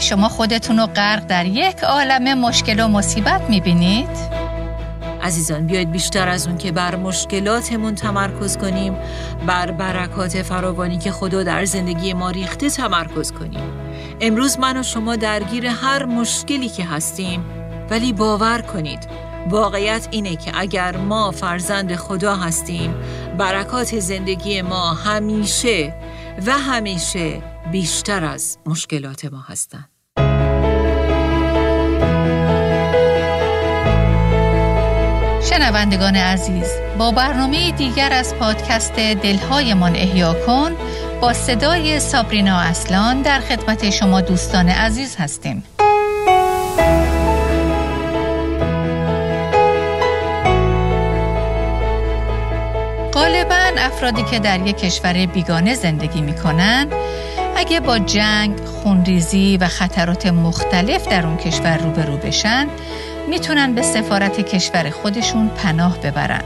شما خودتون رو غرق در یک عالم مشکل و مصیبت می‌بینید؟ عزیزان بیاید بیشتر از اون که بر مشکلاتمون تمرکز کنیم بر برکات فراوانی که خدا در زندگی ما ریخته تمرکز کنیم امروز من و شما درگیر هر مشکلی که هستیم ولی باور کنید واقعیت اینه که اگر ما فرزند خدا هستیم برکات زندگی ما همیشه و همیشه بیشتر از مشکلات ما هستند. شنوندگان عزیز با برنامه دیگر از پادکست دلهایمان احیا کن با صدای سابرینا اصلان در خدمت شما دوستان عزیز هستیم غالبا افرادی که در یک کشور بیگانه زندگی می کنند اگه با جنگ، خونریزی و خطرات مختلف در اون کشور روبرو بشن می‌تونن به سفارت کشور خودشون پناه ببرن.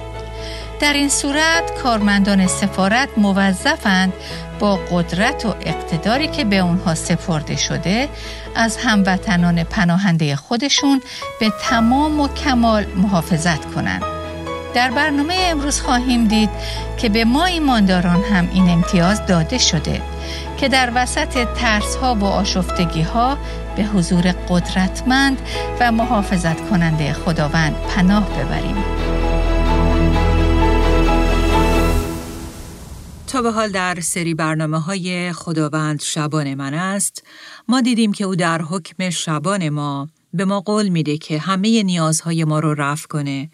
در این صورت کارمندان سفارت موظفند با قدرت و اقتداری که به اونها سپرده شده از هموطنان پناهنده خودشون به تمام و کمال محافظت کنند. در برنامه امروز خواهیم دید که به ما ایمانداران هم این امتیاز داده شده که در وسط ترس ها و آشفتگی ها به حضور قدرتمند و محافظت کننده خداوند پناه ببریم. تا به حال در سری برنامه های خداوند شبان من است ما دیدیم که او در حکم شبان ما به ما قول میده که همه نیازهای ما رو رفع کنه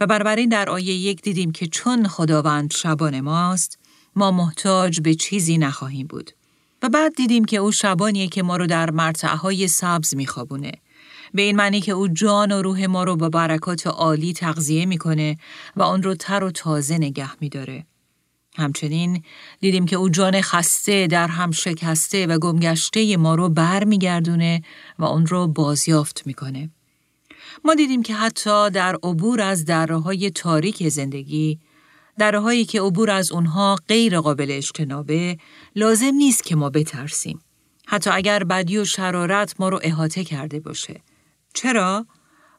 و برابر در آیه یک دیدیم که چون خداوند شبان ماست ما محتاج به چیزی نخواهیم بود. و بعد دیدیم که او شبانیه که ما رو در مرتعهای سبز میخوابونه. به این معنی که او جان و روح ما رو با برکات عالی تغذیه می‌کنه و آن رو تر و تازه نگه میداره. همچنین دیدیم که او جان خسته در هم شکسته و گمگشته ما رو بر میگردونه و اون رو بازیافت می‌کنه. ما دیدیم که حتی در عبور از درهای تاریک زندگی درهایی که عبور از اونها غیر قابل اجتنابه لازم نیست که ما بترسیم. حتی اگر بدی و شرارت ما رو احاطه کرده باشه. چرا؟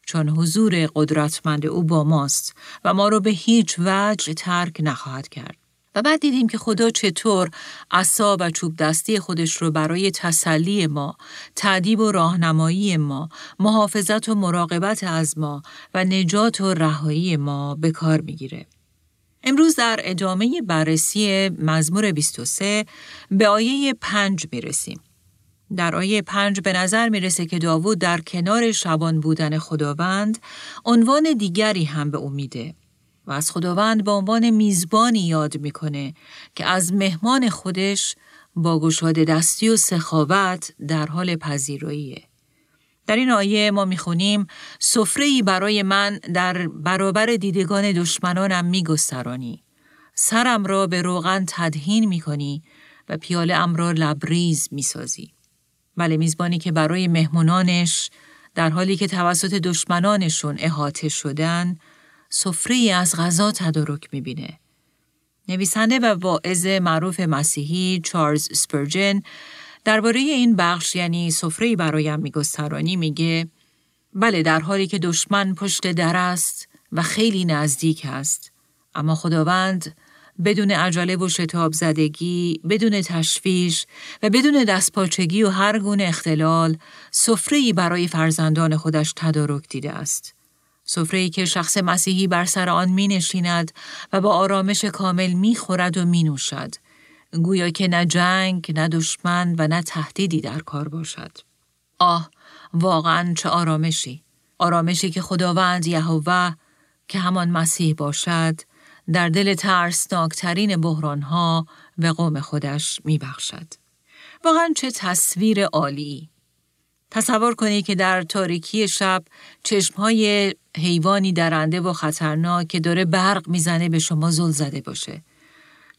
چون حضور قدرتمند او با ماست و ما رو به هیچ وجه ترک نخواهد کرد. و بعد دیدیم که خدا چطور عصا و چوب دستی خودش رو برای تسلی ما، تعدیب و راهنمایی ما، محافظت و مراقبت از ما و نجات و رهایی ما به کار می‌گیره. امروز در ادامه بررسی مزمور 23 به آیه 5 می رسیم. در آیه 5 به نظر می‌رسه که داوود در کنار شبان بودن خداوند عنوان دیگری هم به او میده و از خداوند به عنوان میزبانی یاد می‌کنه که از مهمان خودش با گشاده دستی و سخاوت در حال پذیراییه. در این آیه ما می‌خونیم سفره برای من در برابر دیدگان دشمنانم میگسترانی. سرم را به روغن تدهین می‌کنی و پیاله ام را لبریز می‌سازی. بله میزبانی که برای مهمونانش در حالی که توسط دشمنانشون احاطه شدن سفره از غذا تدارک می‌بینه. نویسنده و واعظ معروف مسیحی چارلز سپرجن درباره این بخش یعنی سفره برایم میگسترانی میگه بله در حالی که دشمن پشت در است و خیلی نزدیک است اما خداوند بدون عجله و شتاب زدگی، بدون تشویش و بدون دستپاچگی و هر گونه اختلال سفره برای فرزندان خودش تدارک دیده است. سفره که شخص مسیحی بر سر آن می نشیند و با آرامش کامل می خورد و می نوشد گویا که نه جنگ، نه دشمن و نه تهدیدی در کار باشد. آه، واقعا چه آرامشی. آرامشی که خداوند یهوه که همان مسیح باشد، در دل ترسناکترین بحرانها و قوم خودش میبخشد. واقعا چه تصویر عالی. تصور کنید که در تاریکی شب چشمهای حیوانی درنده و خطرناک که داره برق می‌زنه به شما زل زده باشه.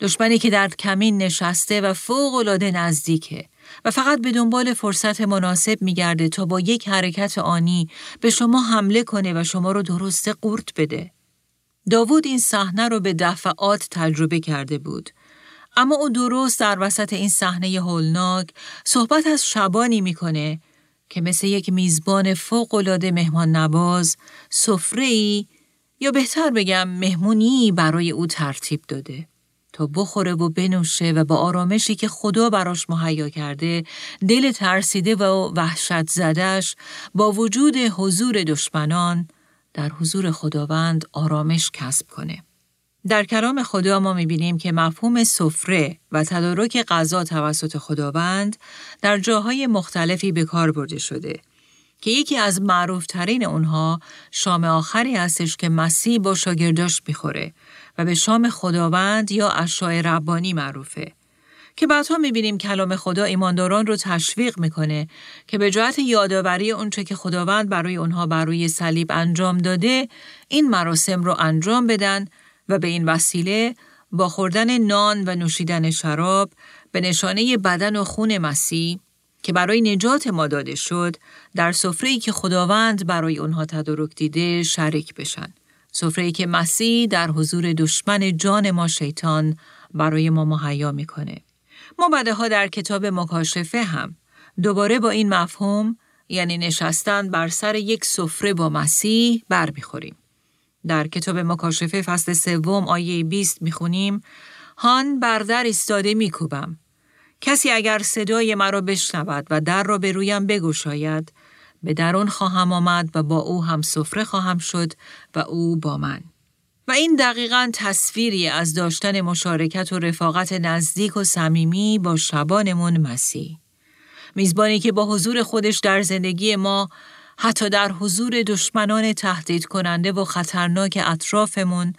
دشمنی که در کمین نشسته و فوق العاده نزدیکه و فقط به دنبال فرصت مناسب میگرده تا با یک حرکت آنی به شما حمله کنه و شما رو درست قورت بده. داوود این صحنه رو به دفعات تجربه کرده بود. اما او درست در وسط این صحنه هولناک صحبت از شبانی می‌کنه که مثل یک میزبان فوقالعاده مهمان نواز سفره یا بهتر بگم مهمونی برای او ترتیب داده تا بخوره و بنوشه و با آرامشی که خدا براش مهیا کرده دل ترسیده و وحشت زدش با وجود حضور دشمنان در حضور خداوند آرامش کسب کنه. در کلام خدا ما می‌بینیم که مفهوم سفره و تدارک غذا توسط خداوند در جاهای مختلفی به کار برده شده که یکی از معروفترین اونها شام آخری هستش که مسیح با شاگرداش می‌خوره و به شام خداوند یا اشای ربانی معروفه که بعدها می‌بینیم کلام خدا ایمانداران رو تشویق می‌کنه که به جهت یادآوری اونچه که خداوند برای اونها بر روی صلیب انجام داده این مراسم رو انجام بدن و به این وسیله با خوردن نان و نوشیدن شراب به نشانه بدن و خون مسیح که برای نجات ما داده شد در سفره‌ای که خداوند برای اونها تدارک دیده شریک بشن. سفره‌ای که مسیح در حضور دشمن جان ما شیطان برای ما مهیا می‌کنه. ما بعدها در کتاب مکاشفه هم دوباره با این مفهوم یعنی نشستن بر سر یک سفره با مسیح برمیخوریم. در کتاب مکاشفه فصل سوم آیه 20 می‌خونیم هان بر در ایستاده میکوبم کسی اگر صدای مرا بشنود و در را به رویم بگشاید به درون خواهم آمد و با او هم سفره خواهم شد و او با من و این دقیقا تصویری از داشتن مشارکت و رفاقت نزدیک و صمیمی با شبانمون مسیح میزبانی که با حضور خودش در زندگی ما حتی در حضور دشمنان تهدید کننده و خطرناک اطرافمون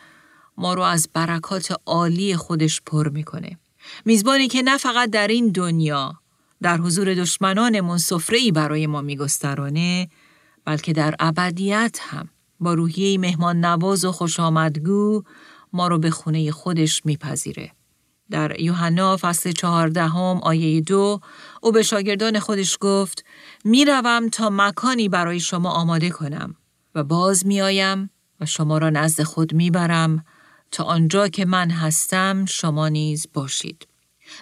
ما رو از برکات عالی خودش پر می‌کنه. میزبانی که نه فقط در این دنیا در حضور دشمنانمون ای برای ما میگسترانه بلکه در ابدیت هم با روحیه مهمان نواز و خوش آمدگو ما رو به خونه خودش میپذیره. در یوحنا فصل چهاردهم آیه دو او به شاگردان خودش گفت می‌روم تا مکانی برای شما آماده کنم و باز میآیم و شما را نزد خود می‌برم تا آنجا که من هستم شما نیز باشید.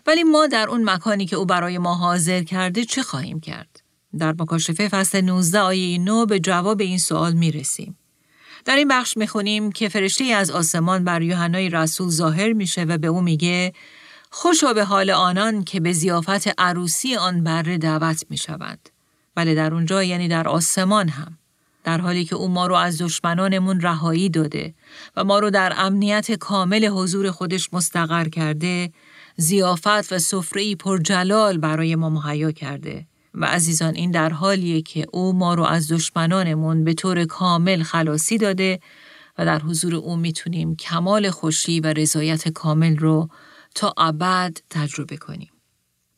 ولی ما در اون مکانی که او برای ما حاضر کرده چه خواهیم کرد؟ در مکاشفه فصل 19 آیه 9 به جواب این سوال می رسیم. در این بخش می‌خونیم که فرشته از آسمان بر یوحنای رسول ظاهر میشه و به او میگه خوشا به حال آنان که به زیافت عروسی آن بره دعوت می‌شوند. بله در اونجا یعنی در آسمان هم. در حالی که او ما رو از دشمنانمون رهایی داده و ما رو در امنیت کامل حضور خودش مستقر کرده، زیافت و سفره پر جلال برای ما مهیا کرده. و عزیزان این در حالیه که او ما رو از دشمنانمون به طور کامل خلاصی داده و در حضور او می‌تونیم کمال خوشی و رضایت کامل رو تا ابد تجربه کنیم.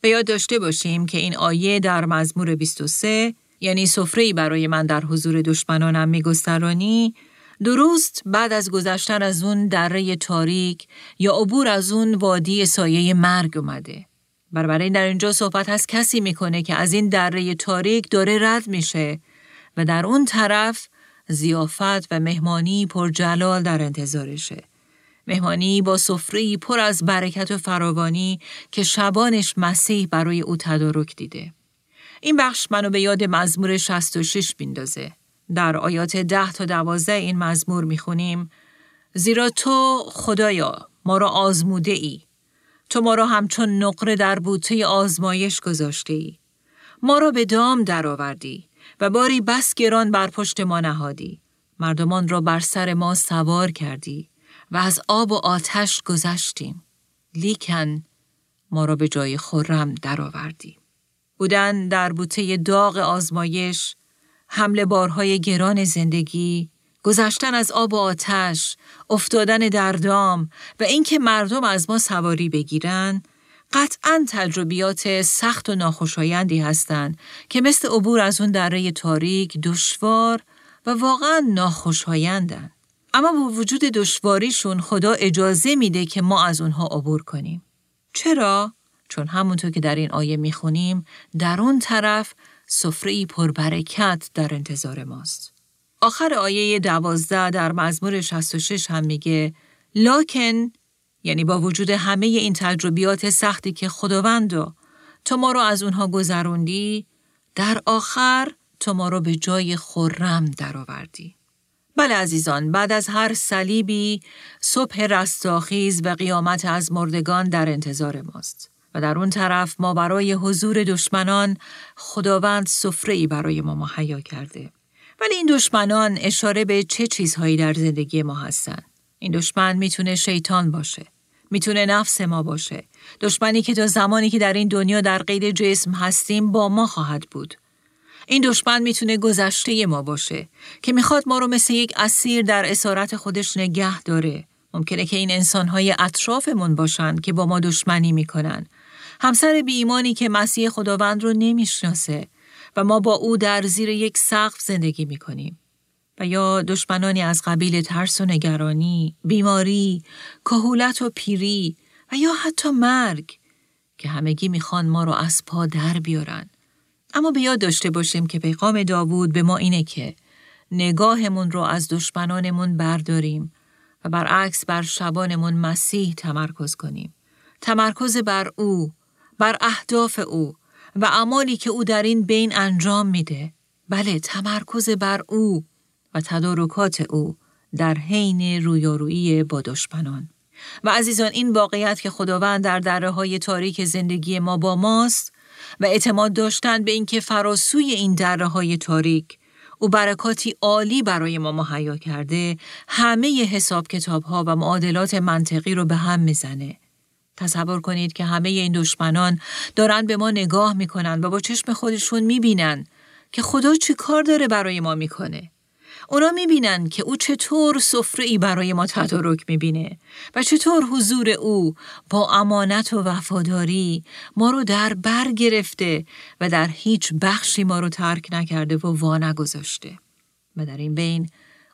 به یاد داشته باشیم که این آیه در مزمور 23 یعنی سفره برای من در حضور دشمنانم میگسترانی درست بعد از گذشتن از اون دره تاریک یا عبور از اون وادی سایه مرگ اومده. برای در اینجا صحبت هست کسی می‌کنه که از این دره تاریک داره رد میشه و در اون طرف زیافت و مهمانی پر جلال در انتظارشه. مهمانی با سفره پر از برکت و فراوانی که شبانش مسیح برای او تدارک دیده. این بخش منو به یاد مزمور 66 بیندازه. در آیات ده تا دوازده این مزمور می‌خونیم زیرا تو خدایا ما را آزموده ای تو ما را همچون نقره در بوته آزمایش گذاشته ای. ما را به دام درآوردی و باری بس گران بر پشت ما نهادی. مردمان را بر سر ما سوار کردی و از آب و آتش گذشتیم. لیکن ما را به جای خرم درآوردی. بودن در بوته داغ آزمایش، حمله بارهای گران زندگی، گذشتن از آب و آتش، افتادن در دام و اینکه مردم از ما سواری بگیرن قطعا تجربیات سخت و ناخوشایندی هستند که مثل عبور از اون دره تاریک دشوار و واقعا ناخوشایندن. اما با وجود دشواریشون خدا اجازه میده که ما از اونها عبور کنیم. چرا؟ چون همونطور که در این آیه می‌خونیم در اون طرف سفره پربرکت در انتظار ماست. آخر آیه دوازده در مزمور 66 هم میگه لاکن یعنی با وجود همه این تجربیات سختی که خداوند تو ما رو از اونها گذروندی در آخر تو ما رو به جای خرم درآوردی. بله عزیزان بعد از هر صلیبی صبح رستاخیز و قیامت از مردگان در انتظار ماست و در اون طرف ما برای حضور دشمنان خداوند سفره ای برای ما مهیا کرده ولی این دشمنان اشاره به چه چیزهایی در زندگی ما هستند این دشمن می‌تونه شیطان باشه می‌تونه نفس ما باشه دشمنی که تا زمانی که در این دنیا در قید جسم هستیم با ما خواهد بود این دشمن می‌تونه گذشته ما باشه که می‌خواد ما رو مثل یک اسیر در اسارت خودش نگه داره. ممکنه که این انسانهای اطرافمون باشن که با ما دشمنی می‌کنن. همسر بی ایمانی که مسیح خداوند رو نمی‌شناسه و ما با او در زیر یک سقف زندگی می‌کنیم. و یا دشمنانی از قبیل ترس و نگرانی، بیماری، کهولت و پیری و یا حتی مرگ که همگی می‌خوان ما رو از پا در بیارن. اما به یاد داشته باشیم که پیغام داوود به ما اینه که نگاهمون رو از دشمنانمون برداریم و برعکس بر شبانمون مسیح تمرکز کنیم. تمرکز بر او، بر اهداف او و اعمالی که او در این بین انجام میده. بله تمرکز بر او و تدارکات او در حین رویارویی با دشمنان. و عزیزان این واقعیت که خداوند در دره های تاریک زندگی ما با ماست و اعتماد داشتن به اینکه فراسوی این دره های تاریک او برکاتی عالی برای ما مهیا کرده همه حساب کتاب ها و معادلات منطقی رو به هم می‌زنه. تصور کنید که همه این دشمنان دارن به ما نگاه می‌کنن و با چشم خودشون می‌بینن که خدا چی کار داره برای ما می‌کنه. اونا می‌بینن که او چطور سفره ای برای ما تدارک می‌بینه و چطور حضور او با امانت و وفاداری ما رو در بر گرفته و در هیچ بخشی ما رو ترک نکرده و وا نگذاشته. و در این بین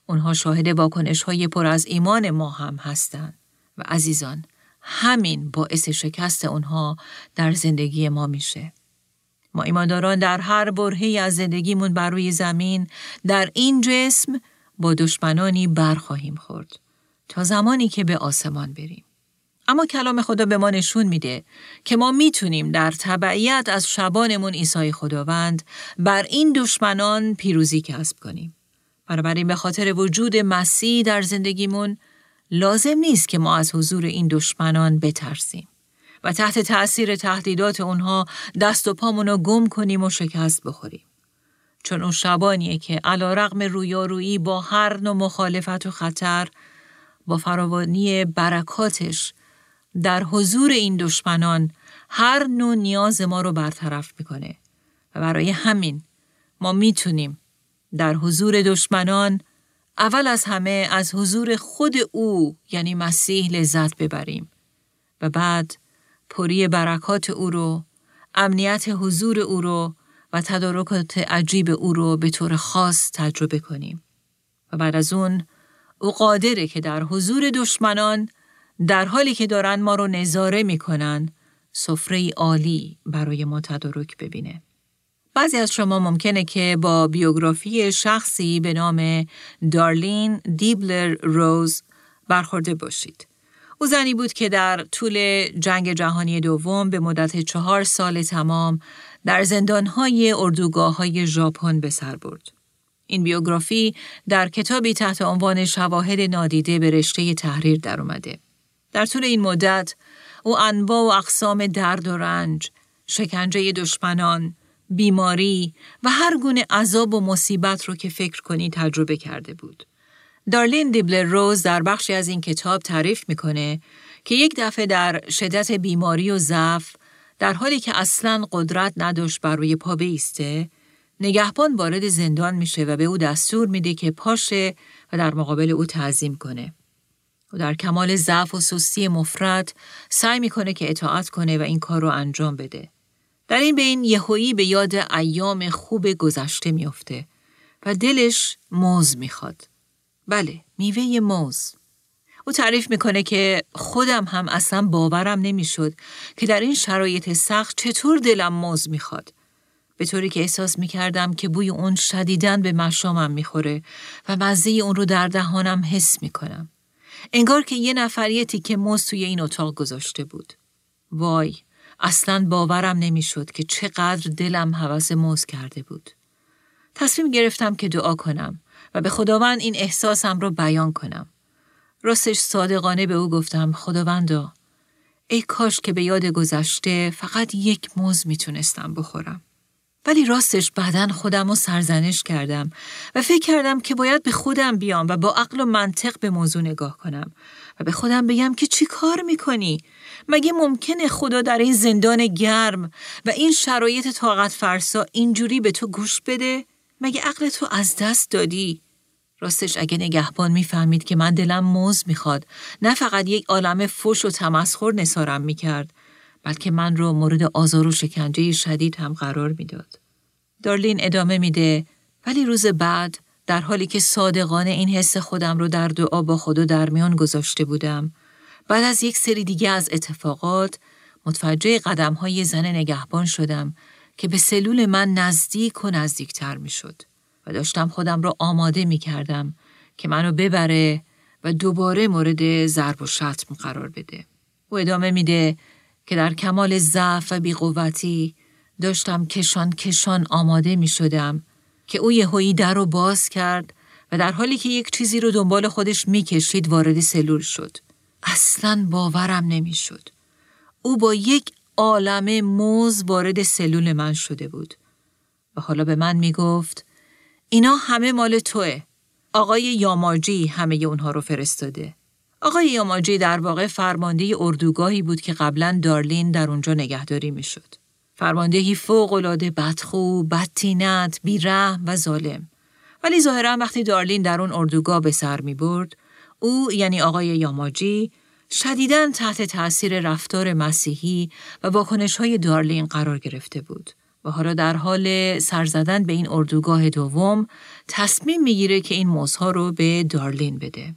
اونها شاهد واکنش های پر از ایمان ما هم هستند و عزیزان همین باعث شکست اونها در زندگی ما میشه. ما ایمانداران در هر برهی از زندگیمون بر روی زمین در این جسم با دشمنانی برخواهیم خورد تا زمانی که به آسمان بریم. اما کلام خدا به ما نشون میده که ما می‌تونیم در تبعیت از شبانمون عیسی خداوند بر این دشمنان پیروزی کسب کنیم. بنابراین به خاطر وجود مسیح در زندگیمون لازم نیست که ما از حضور این دشمنان بترسیم. و تحت تأثیر تهدیدات اونها دست و پامون رو گم کنیم و شکست بخوریم. چون اون شبانیه که علا رقم رویارویی با هر نوع مخالفت و خطر با فراوانی برکاتش در حضور این دشمنان هر نوع نیاز ما رو برطرف می‌کنه و برای همین ما می‌تونیم در حضور دشمنان اول از همه از حضور خود او یعنی مسیح لذت ببریم و بعد پری برکات او رو، امنیت حضور او رو و تدارکات عجیب او رو به طور خاص تجربه کنیم. و بعد از اون او قادره که در حضور دشمنان در حالی که دارن ما رو نظاره می‌کنن سفره عالی برای ما تدارک ببینه. بعضی از شما ممکنه که با بیوگرافی شخصی به نام دارلین دیبلر روز برخورده باشید. او زنی بود که در طول جنگ جهانی دوم به مدت چهار سال تمام در زندانهای اردوگاه های ژاپن به سر برد. این بیوگرافی در کتابی تحت عنوان شواهد نادیده به رشته تحریر در اومده. در طول این مدت او انواع و اقسام درد و رنج، شکنجه دشمنان، بیماری و هر گونه عذاب و مصیبت رو که فکر کنی تجربه کرده بود. دارلین دیبلر روز در بخشی از این کتاب تعریف می‌کنه که یک دفعه در شدت بیماری و ضعف در حالی که اصلا قدرت نداشت بر روی پا بیسته نگهبان وارد زندان میشه و به او دستور میده که پاشه و در مقابل او تعظیم کنه. و در کمال ضعف و سستی مفرد سعی می‌کنه که اطاعت کنه و این کار رو انجام بده. در این بین یهویی به یاد ایام خوب گذشته میافته و دلش موز می‌خواد. بله، میوه موز. او تعریف می‌کنه که خودم هم اصلا باورم نمی‌شد که در این شرایط سخت چطور دلم موز می‌خواد. به طوری که احساس می‌کردم که بوی اون شدیدن به مشامم می‌خوره و مزه اون رو در دهانم حس می‌کنم. انگار که یه نفر یه تیکه موز توی این اتاق گذاشته بود. وای، اصلا باورم نمی‌شد که چقدر دلم حوس موز کرده بود. تصمیم گرفتم که دعا کنم و به خداوند این احساسم رو بیان کنم. راستش صادقانه به او گفتم خداوندا ای کاش که به یاد گذشته فقط یک موز می‌تونستم بخورم. ولی راستش بعدا خودم رو سرزنش کردم و فکر کردم که باید به خودم بیام و با عقل و منطق به موضوع نگاه کنم و به خودم بگم که چی کار می‌کنی؟ مگه ممکنه خدا در این زندان گرم و این شرایط طاقت فرسا اینجوری به تو گوش بده؟ مگه عقل تو از دست دادی؟ راستش اگه نگهبان می‌فهمید که من دلم موز می‌خواد نه فقط یک عالم فش و تمسخر نسارم می‌کرد بلکه من رو مورد آزار و شکنجه شدید هم قرار می‌داد. دارلین ادامه میده ولی روز بعد در حالی که صادقانه این حس خودم رو در دعا با خدا در میان گذاشته بودم بعد از یک سری دیگه از اتفاقات متوجه قدم های زن نگهبان شدم که به سلول من نزدیک و نزدیکتر می شد و داشتم خودم را آماده می کردم که منو ببره و دوباره مورد ضرب و شتم قرار بده. او ادامه میده که در کمال ضعف و بیقوتی داشتم کشان کشان آماده می شدم که او یهویی در رو باز کرد و در حالی که یک چیزی رو دنبال خودش می کشید وارد سلول شد. اصلا باورم نمی شد. او با یک عالم موز وارد سلول من شده بود. و حالا به من می گفت اینا همه مال توه. آقای یاماجی همه اونها رو فرستاده. آقای یاماجی در واقع فرمانده اردوگاهی بود که قبلا دارلین در اونجا نگهداری می‌شد. فرماندهی فوقالعاده بدخو، بدتینت، بیرحم و ظالم. ولی ظاهرا وقتی دارلین در اون اردوگاه به سر می برد، او یعنی آقای یاماجی شدیداً تحت تأثیر رفتار مسیحی و واکنش های دارلین قرار گرفته بود. و حالا در حال سرزدن به این اردوگاه دوم تصمیم می‌گیره که این موزها رو به دارلین بده.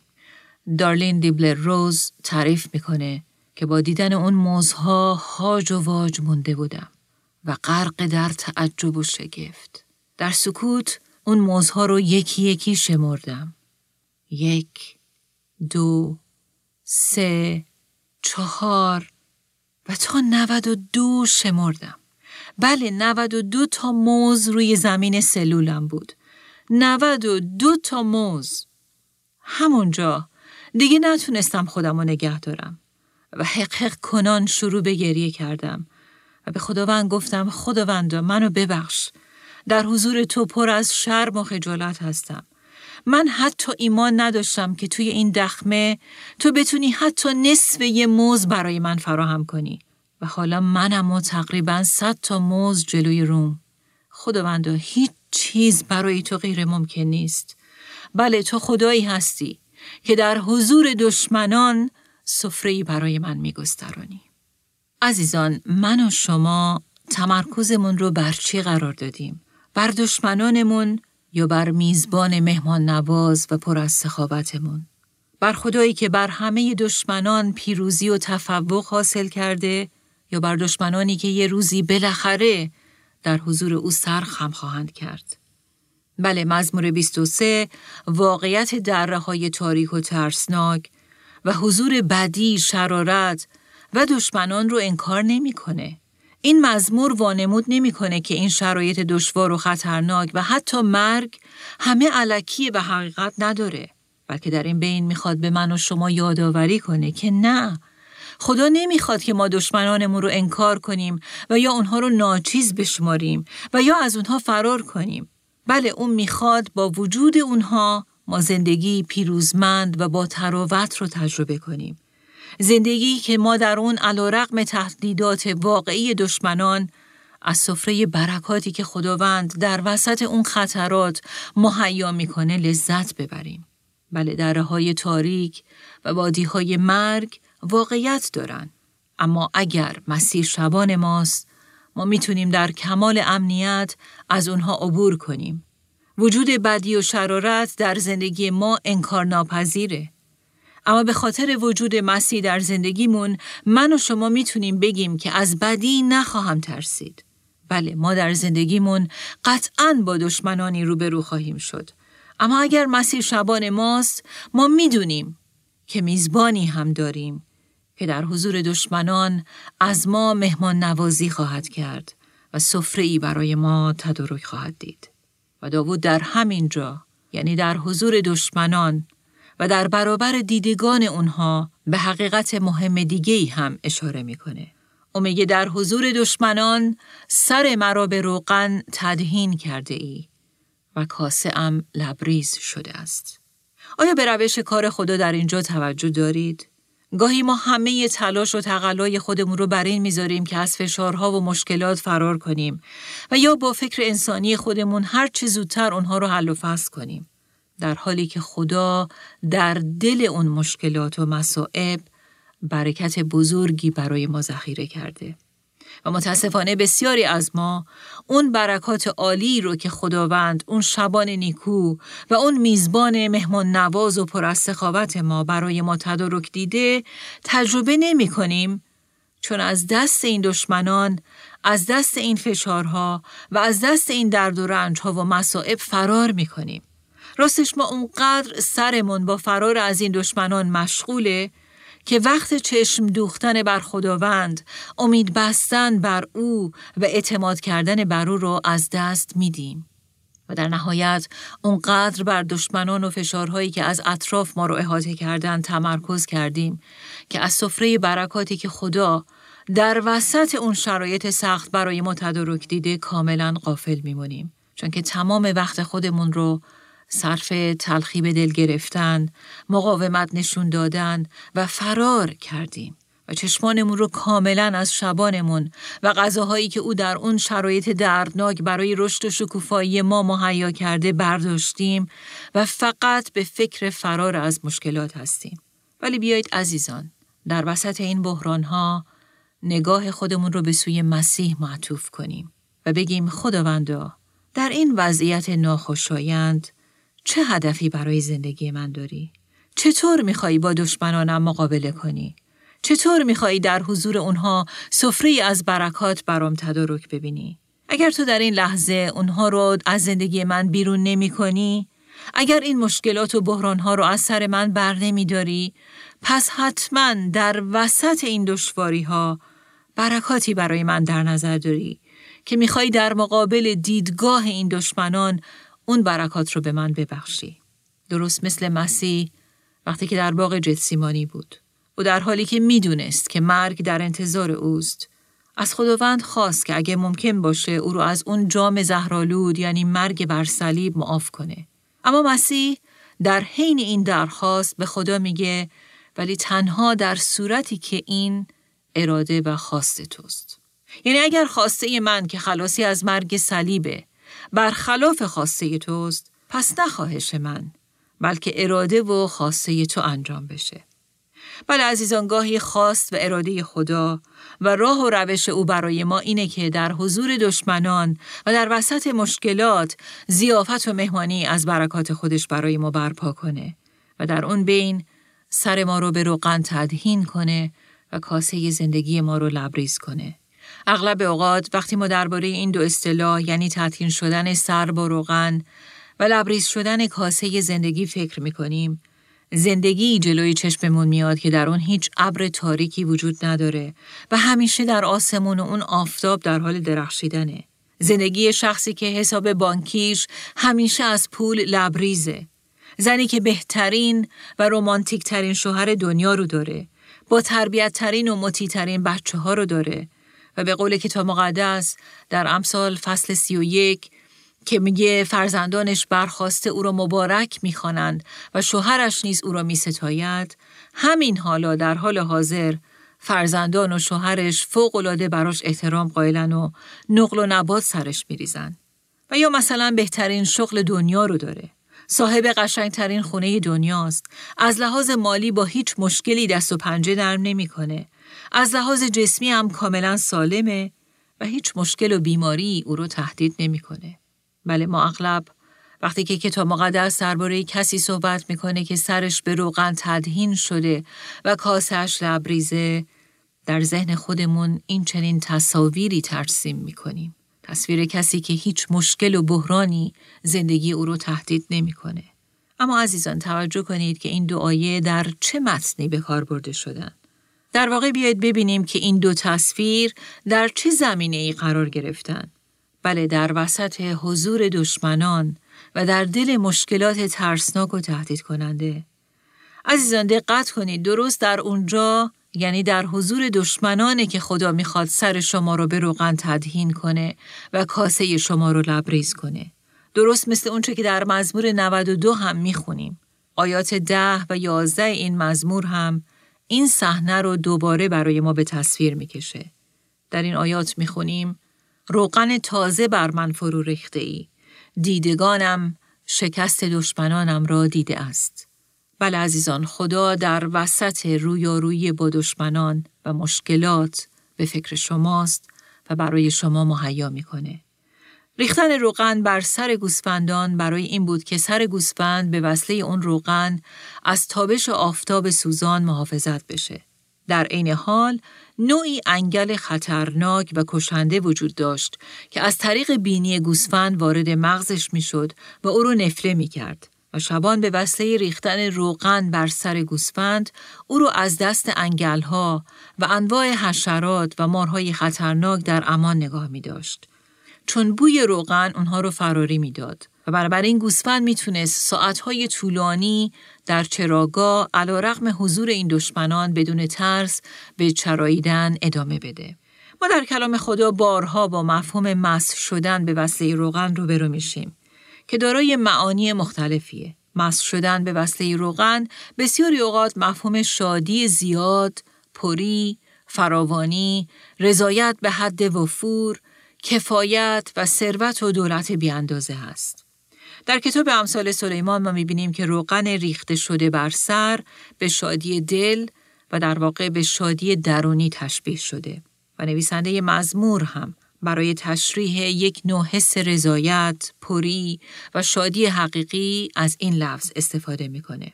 دارلین دیبلر روز تعریف می‌کنه که با دیدن اون موزها هاج و واج مونده بودم و غرق در تعجب و شگفت. در سکوت اون موزها رو یکی یکی شمردم. یک، دو، سه، چهار و تا نود و دو شمردم. بله نود و دو تا موز روی زمین سلولم بود. نود و دو تا موز. همونجا دیگه نتونستم خودم رو نگه دارم و حق حق کنان شروع به گریه کردم و به خداوند گفتم خداوندا منو ببخش در حضور تو پر از شرم و خجالت هستم من حتی ایمان نداشتم که توی این دخمه تو بتونی حتی نصف یه موز برای من فراهم کنی و حالا منم و تقریبا صد تا موز جلوی روم خداوندا هیچ چیز برای تو غیر ممکن نیست بله تو خدایی هستی که در حضور دشمنان سفره‌ای برای من میگسترانی. عزیزان من و شما تمرکزمون رو بر چی قرار دادیم؟ بر دشمنانمون یا بر میزبان مهمان نواز و پر از سخاوتمون؟ بر خدایی که بر همه دشمنان پیروزی و تفوق حاصل کرده یا بر دشمنانی که یه روزی بالاخره در حضور او سرخم خواهند کرد؟ بله مزمور 23 واقعیت دره های تاریک و ترسناک و حضور بدی، شرارت و دشمنان رو انکار نمی‌کنه. این مزمور وانمود نمی‌کنه که این شرایط دشوار و خطرناک و حتی مرگ همه علکی به حقیقت نداره. بلکه در این بین می‌خواد به من و شما یادآوری کنه که نه خدا نمی‌خواد که ما دشمنانمون رو انکار کنیم و یا اونها رو ناچیز بشماریم و یا از اونها فرار کنیم بله اون می‌خواد با وجود اونها ما زندگی پیروزمند و با تراوت رو تجربه کنیم. زندگی که ما در اون علا رقم تهدیدات واقعی دشمنان از سفره برکاتی که خداوند در وسط اون خطرات مهیا می‌کنه لذت ببریم. بله دره های تاریک و وادی های مرگ واقعیت دارن. اما اگر مسیر شبان ماست ما می‌تونیم در کمال امنیت از اونها عبور کنیم. وجود بدی و شرارت در زندگی ما انکار ناپذیره. اما به خاطر وجود مسیح در زندگیمون من و شما می‌تونیم بگیم که از بدی نخواهم ترسید. بله ما در زندگیمون قطعا با دشمنانی روبرو خواهیم شد. اما اگر مسیح شبان ماست ما می‌دونیم که میزبانی هم داریم که در حضور دشمنان از ما مهمان نوازی خواهد کرد و سفره ای برای ما تدارک خواهد دید. و داوود در همین جا یعنی در حضور دشمنان و در برابر دیدگان اونها به حقیقت مهم دیگه ای هم اشاره می‌کنه. او میگه در حضور دشمنان سر مرا به روغن تدهین کرده ای و کاسه ام لبریز شده است. آیا به روش کار خدا در اینجا توجه دارید؟ گاهی ما همه تلاش و تقلای خودمون رو بر این می‌ذاریم که از فشارها و مشکلات فرار کنیم و یا با فکر انسانی خودمون هر چه زودتر اونها رو حل و فصل کنیم. در حالی که خدا در دل اون مشکلات و مصائب برکت بزرگی برای ما ذخیره کرده. و متاسفانه بسیاری از ما اون برکات عالی رو که خداوند اون شبان نیکو و اون میزبان مهمان نواز و پر از سخاوت ما برای ما تدارک دیده تجربه نمی کنیم چون از دست این دشمنان از دست این فشارها و از دست این درد و رنجها و مصائب فرار می کنیم. راستش ما اونقدر سرمون با فرار از این دشمنان مشغوله که وقت چشم دوختن بر خداوند، امید بستن بر او و اعتماد کردن بر او را از دست میدیم. و در نهایت اونقدر بر دشمنان و فشارهایی که از اطراف ما رو احاطه کردن تمرکز کردیم که از سفره برکاتی که خدا در وسط اون شرایط سخت برای ما تدارک دیده کاملا قافل میمونیم چون که تمام وقت خودمون رو صرف تلخی به دل گرفتن، مقاومت نشون دادن و فرار کردیم. و چشمانمون رو کاملا از شبانمون و غذاهایی که او در اون شرایط دردناک برای رشد و شکوفایی ما مهیا کرده برداشتیم و فقط به فکر فرار از مشکلات هستیم. ولی بیایید عزیزان در وسط این بحران ها نگاه خودمون رو به سوی مسیح معطوف کنیم و بگیم خداوندا در این وضعیت ناخوشایند چه هدفی برای زندگی من داری؟ چطور میخوایی با دشمنانم مقابله کنی؟ چطور میخوایی در حضور اونها سفری از برکات برام تدارک ببینی؟ اگر تو در این لحظه اونها رو از زندگی من بیرون نمی کنی، اگر این مشکلات و بحرانها رو از سر من بر نمی داری، پس حتما در وسط این دشواری ها برکاتی برای من در نظر داری که می‌خوای در مقابل دیدگاه این دشمنان اون برکات رو به من ببخشی. درست مثل مسیح وقتی که در باغ جتسیمانی بود. او در حالی که می‌دونست که مرگ در انتظار اوست از خداوند خواست که اگه ممکن باشه او رو از اون جام زهرالود یعنی مرگ بر صلیب معاف کنه. اما مسیح در حین این درخواست به خدا میگه ولی تنها در صورتی که این اراده و خواست توست. یعنی اگر خواسته من که خلاصی از مرگ صلیبه برخلاف خواسته توست پس نخواهش من بلکه اراده و خواسته تو انجام بشه. بله عزیزان گاهی خواست و اراده خدا و راه و روش او برای ما اینه که در حضور دشمنان و در وسط مشکلات زیافت و مهمانی از برکات خودش برای ما برپا کنه و در اون بین سر ما رو به روغن تدهین کنه و کاسه زندگی ما رو لبریز کنه. اغلب اوقات وقتی ما درباره این دو اصطلاح یعنی تطهین شدن سر با روغن و لبریز شدن کاسه زندگی فکر می‌کنیم زندگی جلوی چشممون میاد که در اون هیچ ابر تاریکی وجود نداره و همیشه در آسمون و اون آفتاب در حال درخشیدنه. زندگی شخصی که حساب بانکیش همیشه از پول لبریزه. زنی که بهترین و رومانتیک ترین شوهر دنیا رو داره. با تربیت ترین و مطیع ترین بچه ها رو داره. و به قول کتاب مقدس در امثال فصل سی و یک که میگه فرزندانش برخواسته او را مبارک می‌خوانند و شوهرش نیز او را میستاید. همین حالا در حال حاضر فرزندان و شوهرش فوقالعاده براش احترام قائلن و نقل و نبات سرش میریزن. و یا مثلا بهترین شغل دنیا رو داره. صاحب قشنگترین خونه دنیاست. از لحاظ مالی با هیچ مشکلی دست و پنجه نرم نمی‌کنه. از لحاظ جسمی هم کاملا سالمه و هیچ مشکل و بیماری او رو تهدید نمی‌کنه. بله ما اغلب وقتی که کتاب مقدس درباره کسی صحبت می‌کنه که سرش به روغن تدهین شده و کاسش لبریزه در ذهن خودمون این چنین تصاویری ترسیم می‌کنیم. تصویر کسی که هیچ مشکل و بحرانی زندگی او رو تهدید نمی‌کنه. اما عزیزان توجه کنید که این دو آیه در چه متنی به کار برده شدن. در واقع بیاید ببینیم که این دو تصویر در چه زمینه ای قرار گرفتن. بله در وسط حضور دشمنان و در دل مشکلات ترسناک و تهدید کننده. عزیزان دقت کنید درست در اونجا یعنی در حضور دشمنانه که خدا می‌خواد سر شما رو به روغن تدهین کنه و کاسه شما رو لبریز کنه. درست مثل اونچه که در مزمور 92 هم می‌خونیم. آیات ده و یازده این مزمور هم این صحنه رو دوباره برای ما به تصویر می‌کشه. در این آیات می‌خونیم روغن تازه بر من فرو ریخته ای. دیدگانم شکست دشمنانم را دیده است. بله عزیزان خدا در وسط رویارویی با دشمنان و مشکلات به فکر شماست و برای شما مهیا می‌کنه. ریختن روغن بر سر گوسفندان برای این بود که سر گوسفند به وصله اون روغن از تابش آفتاب سوزان محافظت بشه. در عین حال نوعی انگل خطرناک و کشنده وجود داشت که از طریق بینی گوسفند وارد مغزش می‌شد و او رو نفله می کرد. و شبان به وسیله ریختن روغن بر سر گوسفند او رو از دست انگلها و انواع حشرات و مارهای خطرناک در امان نگاه می داشت. چون بوی روغن اونها رو فراری می‌داد و برابر این گوسفند می‌تونست ساعتهای طولانی در چراگاه علا رقم حضور این دشمنان بدون ترس به چراییدن ادامه بده. ما در کلام خدا بارها با مفهوم مس شدن به وسیله روغن روبرو میشیم که دارای معانی مختلفیه. مس شدن به وسیله روغن بسیاری اوقات مفهوم شادی زیاد، پری، فراوانی، رضایت به حد وفور، کفایت و ثروت و دولت بیاندازه هست. در کتاب امثال سلیمان ما می‌بینیم که روغن ریخته شده بر سر به شادی دل و در واقع به شادی درونی تشبیه شده و نویسنده مزمور هم برای تشریح یک نوع حس رضایت، پری و شادی حقیقی از این لفظ استفاده می‌کنه.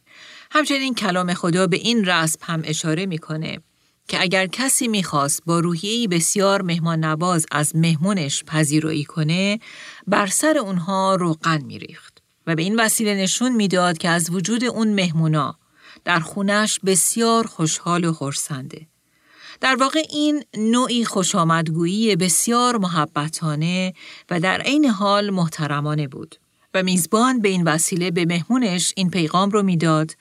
همچنین کلام خدا به این رسم هم اشاره می‌کنه که اگر کسی می‌خواست با روحیهی بسیار مهمان نواز از مهمونش پذیرایی کنه بر سر اونها روغن میریخت و به این وسیله نشون می‌داد که از وجود اون مهمونا در خونش بسیار خوشحال و خورسنده. در واقع این نوعی خوشامدگویی بسیار محبتانه و در عین حال محترمانه بود و میزبان به این وسیله به مهمونش این پیغام رو می‌داد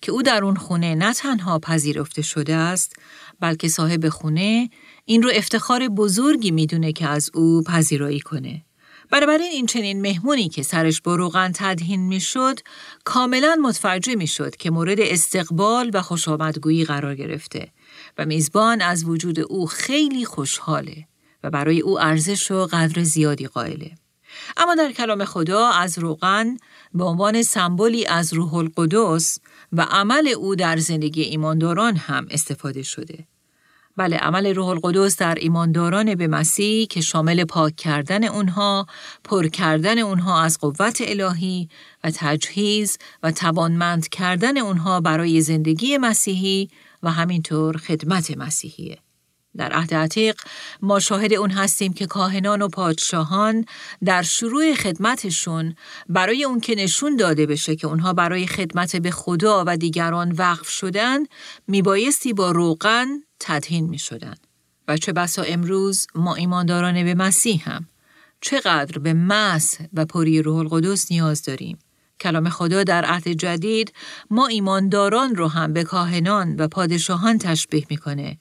که او در اون خونه نه تنها پذیرفته شده است بلکه صاحب خونه این رو افتخار بزرگی می‌دونه که از او پذیرایی کنه. بنابراین این چنین مهمونی که سرش با روغن تدهین می‌شد کاملا متوجه می‌شد که مورد استقبال و خوشامدگویی قرار گرفته و میزبان از وجود او خیلی خوشحاله و برای او ارزش و قدر زیادی قائله. اما در کلام خدا از روغن به عنوان سمبولی از روح القدس و عمل او در زندگی ایمانداران هم استفاده شده. بله عمل روح القدس در ایمانداران به مسیح که شامل پاک کردن اونها، پر کردن اونها از قوت الهی و تجهیز و توانمند کردن اونها برای زندگی مسیحی و همینطور خدمت مسیحیه. در عهد عتیق ما شاهد اون هستیم که کاهنان و پادشاهان در شروع خدمتشون برای اون که نشون داده بشه که اونها برای خدمت به خدا و دیگران وقف شدن میبایستی با روغن تدهین می شدن. و چه بسا امروز ما ایمانداران به مسیح هم چقدر به مس و پری روح القدس نیاز داریم. کلام خدا در عهد جدید ما ایمانداران رو هم به کاهنان و پادشاهان تشبیه می‌کنه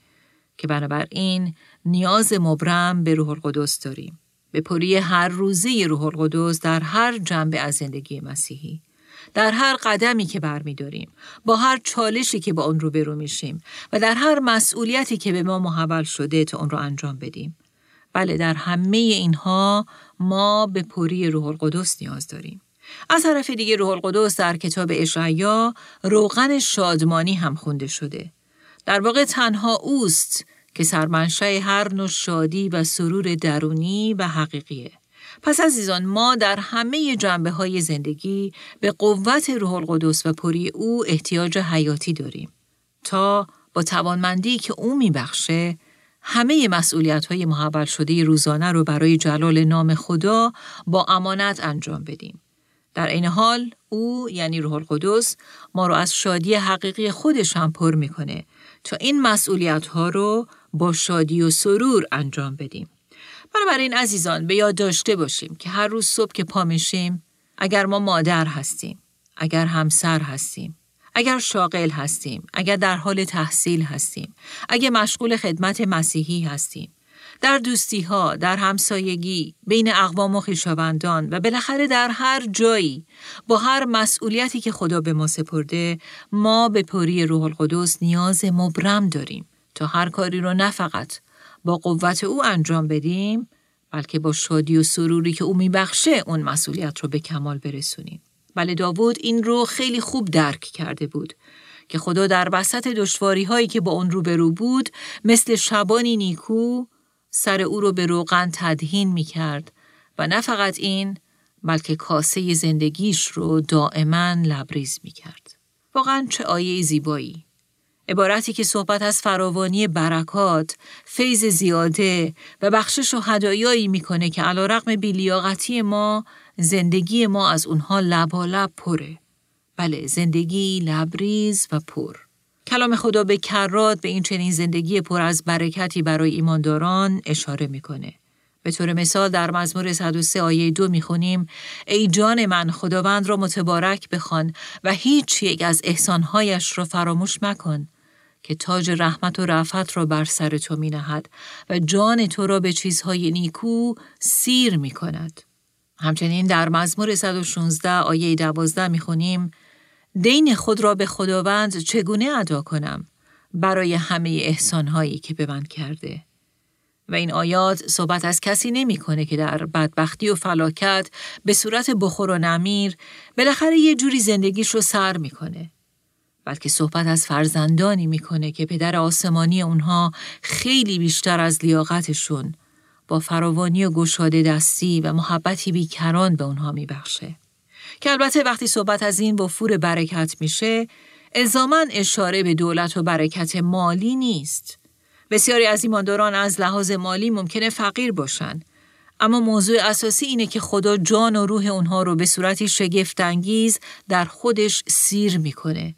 که بنابراین نیاز مبرم به روح القدس داریم. به پری هر روزه روح القدس در هر جنبه از زندگی مسیحی. در هر قدمی که برمیداریم با هر چالشی که با اون رو برو میشیم و در هر مسئولیتی که به ما محول شده تا اون رو انجام بدیم بله در همه اینها ما به پری روح القدس نیاز داریم از طرف دیگه روح القدس در کتاب اشعیا روغن شادمانی هم خونده شده در واقع تنها اوست که سرمنشه هر نوع شادی و سرور درونی و حقیقیه. پس عزیزان ما در همه جنبه های زندگی به قوت روح القدس و پری او احتیاج حیاتی داریم تا با توانمندی که او میبخشه همه مسئولیت های محول شده روزانه رو برای جلال نام خدا با امانت انجام بدیم. در این حال او یعنی روح القدس ما رو از شادی حقیقی خودش هم پر می‌کنه تا این مسئولیت ها رو با شادی و سرور انجام بدیم. بنابراین عزیزان به یاد داشته باشیم که هر روز صبح که پا میشیم اگر ما مادر هستیم، اگر همسر هستیم، اگر شاغل هستیم، اگر در حال تحصیل هستیم، اگر مشغول خدمت مسیحی هستیم، در دوستی ها، در همسایگی، بین اقوام و خویشاوندان و بالاخره در هر جایی با هر مسئولیتی که خدا به ما سپرده ما به پوری روح القدس نیاز مبرم داریم تا هر کاری رو نه فقط با قوت او انجام بدیم بلکه با شادی و سروری که او میبخشه اون مسئولیت رو به کمال برسونیم. بله داوود این رو خیلی خوب درک کرده بود که خدا در وسط دشواری هایی که با اون روبرو بود مثل شبانی نیکو سر او رو به روغن تدهین می کرد و نه فقط این بلکه کاسه زندگیش رو دائما لبریز می کرد. واقعا چه آیه زیبایی. عبارتی که صحبت از فراوانی برکات، فیض زیاده و بخشش و هدایایی می‌کنه که علا رقم بیلیاقتی ما زندگی ما از اونها لبالب پره. بله زندگی لبریز و پر. کلام خدا به کرات به این چنین زندگی پر از برکتی برای ایمانداران اشاره می‌کنه. به طور مثال در مزمور 103 آیه دو می‌خونیم ای جان من خداوند را متبارک بخوان و هیچ یک از احسانهایش را فراموش مکن که تاج رحمت و رفت را بر سر تو می نهد و جان تو را به چیزهای نیکو سیر می کند. همچنین در مزمور 116 آیه 12 می خونیم دین خود را به خداوند چگونه ادا کنم برای همه احسانهایی که به من کرده و این آیات صحبت از کسی نمی‌کنه که در بدبختی و فلاکت به صورت بخور و نمیر بالاخره یه جوری زندگیش رو سر می‌کنه بلکه صحبت از فرزندانی می‌کنه که پدر آسمانی اونها خیلی بیشتر از لیاقتشون با فراوانی و گشاده دستی و محبتی بیکران به اونها میبخشه. که البته وقتی صحبت از این وفور برکت میشه الزاما اشاره به دولت و برکت مالی نیست. بسیاری از ایمانداران از لحاظ مالی ممکنه فقیر باشن. اما موضوع اساسی اینه که خدا جان و روح اونها رو به صورتی شگفتانگیز در خودش سیر می‌کنه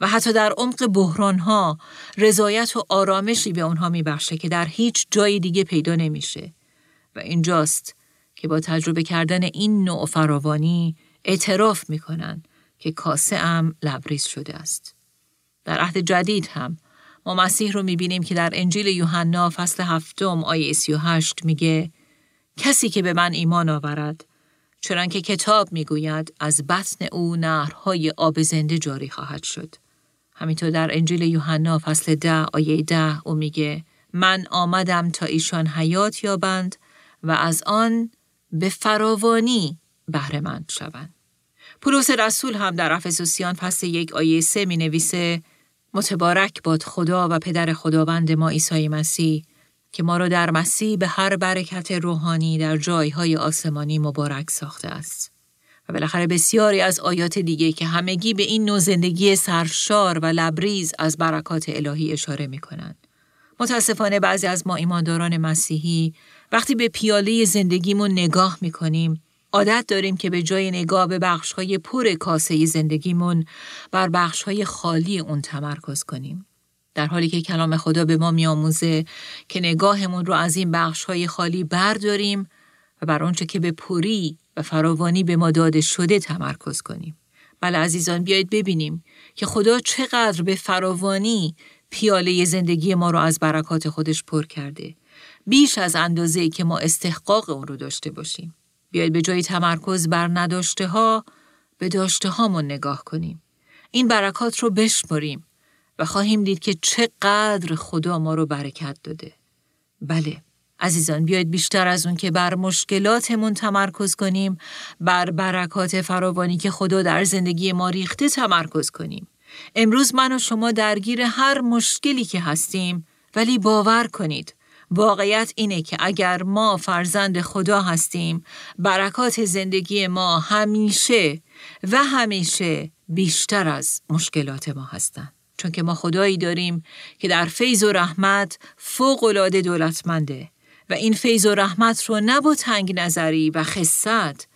و حتی در عمق بحرانها رضایت و آرامشی به اونها میبخشه که در هیچ جای دیگه پیدا نمیشه و اینجاست که با تجربه کردن این نوع فراوانی اعتراف می‌کنن که کاسه ام لبریز شده است. در عهد جدید هم ما مسیح رو می‌بینیم که در انجیل یوحنا فصل هفتم آیه 38 میگه کسی که به من ایمان آورد چرا که کتاب می‌گوید از بطن او نهرهای آب زنده جاری خواهد شد. همینطور در انجیل یوحنا فصل ده آیه ده او میگه من آمدم تا ایشان حیات یابند و از آن به فراوانی بهره شوند. پولس رسول هم در افسوسیان فصل یک آیه سه می نویسه متبارک باد خدا و پدر خداوند ما عیسی مسیح که ما را در مسیح به هر برکت روحانی در جایهای آسمانی مبارک ساخته است. و بالاخره بسیاری از آیات دیگه که همگی به این نوع زندگی سرشار و لبریز از برکات الهی اشاره می کنند. متاسفانه بعضی از ما ایمانداران مسیحی وقتی به پیاله زندگیمون نگاه می کنیم عادت داریم که به جای نگاه به بخشهای پر کاسه زندگیمون بر بخشهای خالی اون تمرکز کنیم. در حالی که کلام خدا به ما میآموزه که نگاهمون رو از این بخشهای خالی برداریم و بر آنچه که به پوری و فراوانی به ما داده شده تمرکز کنیم. بله عزیزان بیایید ببینیم که خدا چقدر به فراوانی پیاله زندگی ما رو از برکات خودش پر کرده. بیش از اندازه که ما استحقاق اون رو داشته باشیم. بیایید به جای تمرکز بر نداشته ها به داشته هامون نگاه کنیم. این برکات رو بشمریم و خواهیم دید که چقدر خدا ما رو برکت داده. بله، عزیزان بیایید بیشتر از اون که بر مشکلاتمون تمرکز کنیم، بر برکات فراوانی که خدا در زندگی ما ریخته تمرکز کنیم. امروز من و شما درگیر هر مشکلی که هستیم ولی باور کنید واقعیت اینه که اگر ما فرزند خدا هستیم برکات زندگی ما همیشه و همیشه بیشتر از مشکلات ما هستند. چون که ما خدایی داریم که در فیض و رحمت فوق العاده دولتمنده و این فیض و رحمت رو نه با تنگ نظری و خصت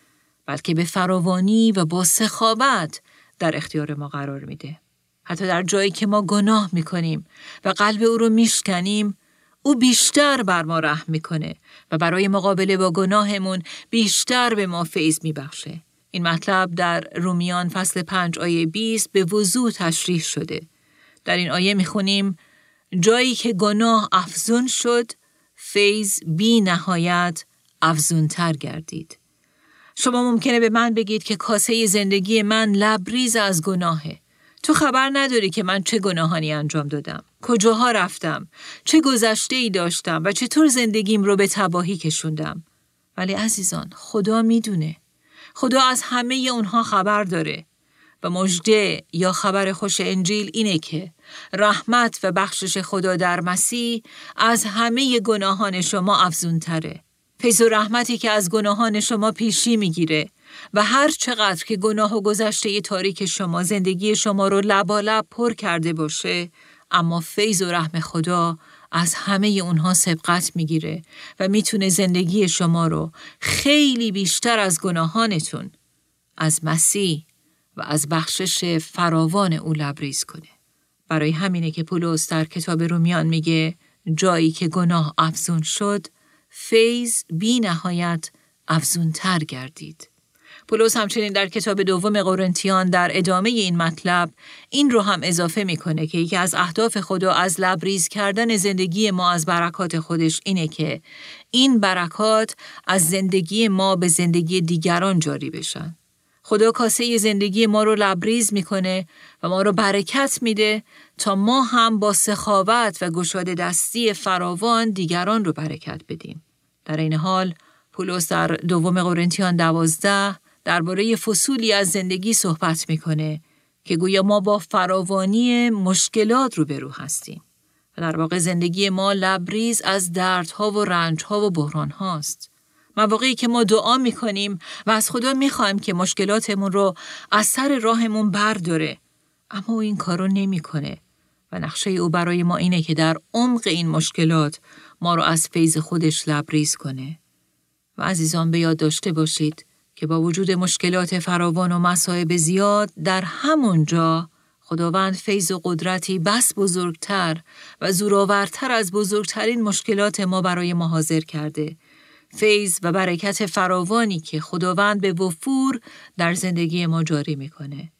بلکه به فراوانی و با سخاوت در اختیار ما قرار میده. حتی در جایی که ما گناه می‌کنیم و قلب او رو میشکنیم او بیشتر بر ما رحم می‌کنه و برای مقابله با گناهمون بیشتر به ما فیض میبخشه. این مطلب در رومیان فصل 5 آیه 20 به وضوح تشریح شده. در این آیه می‌خونیم جایی که گناه افزون شد فیض بی نهایت افزونتر گردید. شما ممکنه به من بگید که کاسه زندگی من لبریز از گناهه. تو خبر نداری که من چه گناهانی انجام دادم. کجاها رفتم. چه گذشته ای داشتم و چطور زندگیم رو به تباهی کشوندم. ولی عزیزان خدا می‌دونه. خدا از همه اونها خبر داره. و مژده یا خبر خوش انجیل اینه که رحمت و بخشش خدا در مسیح از همه گناهان شما افزون تره. فیض و رحمتی که از گناهان شما پیشی می‌گیره و هر چقدر که گناه و گذشته تاریک شما زندگی شما رو لبالب پر کرده باشه اما فیض و رحم خدا از همه اونها سبقت می‌گیره و می‌تونه زندگی شما رو خیلی بیشتر از گناهانتون از مسیح و از بخشش فراوان او لبریز کنه. برای همینه که پولس در کتاب رومیان میگه جایی که گناه افزون شد فیض بی نهایت افزون تر گردید. پولس همچنین در کتاب دوم قرنتیان در ادامه این مطلب این رو هم اضافه می‌کنه که یکی از اهداف خدا از لبریز کردن زندگی ما از برکات خودش اینه که این برکات از زندگی ما به زندگی دیگران جاری بشن. خدا کاسه زندگی ما رو لبریز می‌کنه و ما رو برکت میده تا ما هم با سخاوت و گشاده دستی فراوان دیگران رو برکت بدیم. در این حال پولس در دوم قرنتیان دوازده درباره فصولی از زندگی صحبت می‌کنه که گویا ما با فراوانی مشکلات رو برو هستیم. و در واقع زندگی ما لبریز از دردها و رنجها و بحران هاست. مواقعی که ما دعا می‌کنیم و از خدا می‌خوایم که مشکلاتمون رو از سر راهمون برداره اما او این کارو نمی‌کنه و نقشه او برای ما اینه که در عمق این مشکلات ما رو از فیض خودش لبریز کنه و عزیزان به یاد داشته باشید که با وجود مشکلات فراوان و مصائب زیاد در همونجا خداوند فیض و قدرتی بس بزرگتر و زورآورتر از بزرگترین مشکلات ما برای ما حاضر کرده فیض و برکت فراوانی که خداوند به وفور در زندگی ما جاری می‌کنه.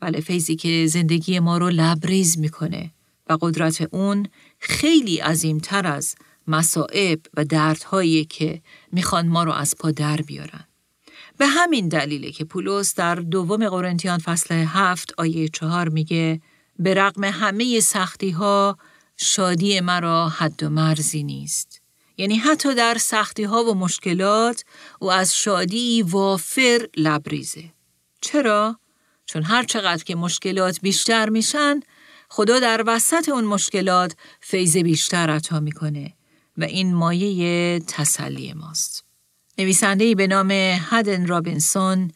بله فیضی که زندگی ما رو لبریز می‌کنه و قدرت اون خیلی عظیمتر از مصائب و دردهایی که می‌خوان ما رو از پا در بیارن. به همین دلیله که پولس در دوم قرنتیان فصل هفت آیه چهار میگه به رغم همه سختی ها شادی مرا حد و مرزی نیست. یعنی حتی در سختی ها و مشکلات او از شادی وافر لبریزه. چرا؟ چون هر چقدر که مشکلات بیشتر میشن خدا در وسط اون مشکلات فیض بیشتر عطا می‌کنه و این مایه تسلی ماست. نویسنده به نام هدن رابینسون.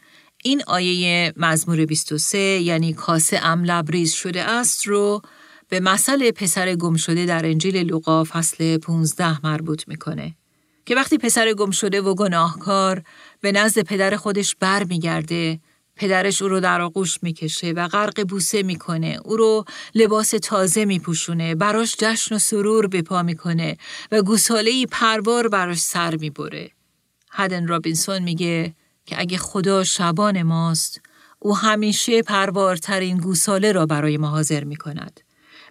این آیه مزمور 23 یعنی کاسه ام لبریز شده است رو به مسئله پسر گم شده در انجیل لوقا فصل 15 مربوط می‌کنه. که وقتی پسر گم شده و گناهکار به نزد پدر خودش بر میگرده پدرش او رو در آغوش می‌کشه و غرق بوسه می‌کنه. او رو لباس تازه میپوشونه براش جشن و سرور به پا می‌کنه و گوساله پروار براش سر می‌بره. هدن رابینسون میگه که اگه خدا شبان ماست او همیشه پروارترین گوساله را برای ما حاضر می‌کند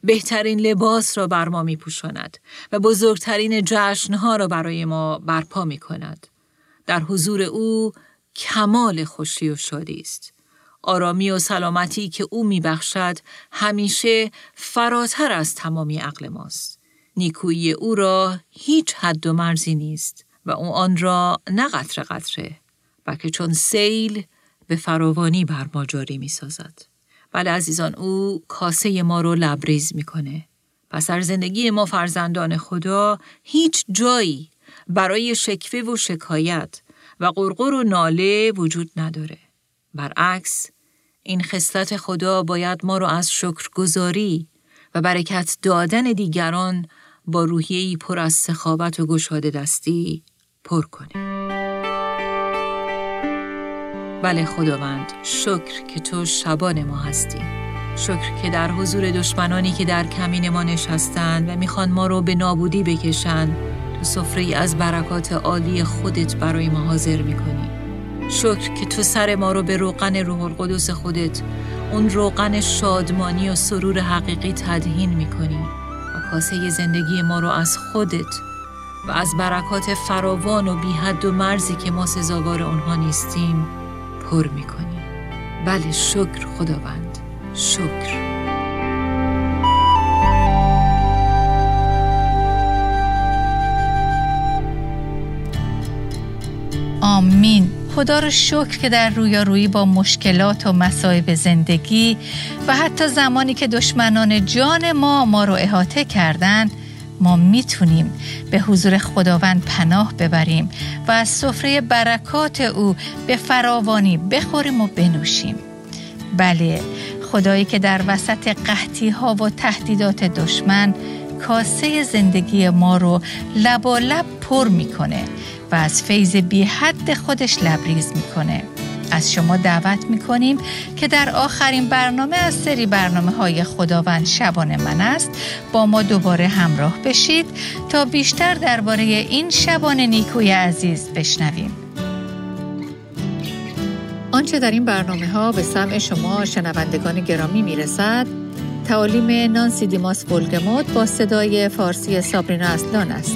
بهترین لباس را بر ما می پوشاند و بزرگترین جشنها را برای ما برپا می کند. در حضور او کمال خوشی و شادی است. آرامی و سلامتی که او می بخشد همیشه فراتر از تمامی عقل ماست. نیکویی او را هیچ حد و مرزی نیست و او آن را نه قطره قطره بلکه چون سیل به فراوانی بر ما جاری می سازد. بله عزیزان او کاسه ما رو لبریز می‌کنه. پس در زندگی ما فرزندان خدا هیچ جایی برای شکوه و شکایت و قرقر و ناله وجود نداره. برعکس این خصلت خدا باید ما رو از شکرگزاری و برکت دادن دیگران با روحیه‌ای پر از سخاوت و گشاده دستی پر کنه. بله خداوند شکر که تو شبان ما هستی شکر که در حضور دشمنانی که در کمین ما نشستند و می‌خوان ما رو به نابودی بکشند تو سفره از برکات عالی خودت برای ما حاضر می‌کنی شکر که تو سر ما رو به روغن روح القدس خودت اون روغن شادمانی و سرور حقیقی تدهین می‌کنی و کاسه زندگی ما رو از خودت و از برکات فراوان و بیحد و مرزی که ما سزاوار اونها نیستیم پر می‌کنی بله شکر خداوند. شکر. آمین. خدا رو شکر که در رویارویی با مشکلات و مصائب زندگی و حتی زمانی که دشمنان جان ما ما رو احاطه کردن ما می‌تونیم به حضور خداوند پناه ببریم و از سفره برکات او به فراوانی بخوریم و بنوشیم. بله خدایی که در وسط قحطی ها و تهدیدات دشمن کاسه زندگی ما رو لبالب پر می‌کنه و از فیض بی حد خودش لبریز می‌کنه. از شما دعوت می‌کنیم که در آخرین برنامه از سری برنامه های خداوند شبان من است. با ما دوباره همراه بشید تا بیشتر درباره این شبان نیکوی عزیز بشنویم. آنچه در این برنامه ها به سمع شما شنوندگان گرامی می‌رسد تعالیم نانسی دیماس بولگموت با صدای فارسی سابرینا اصلان است.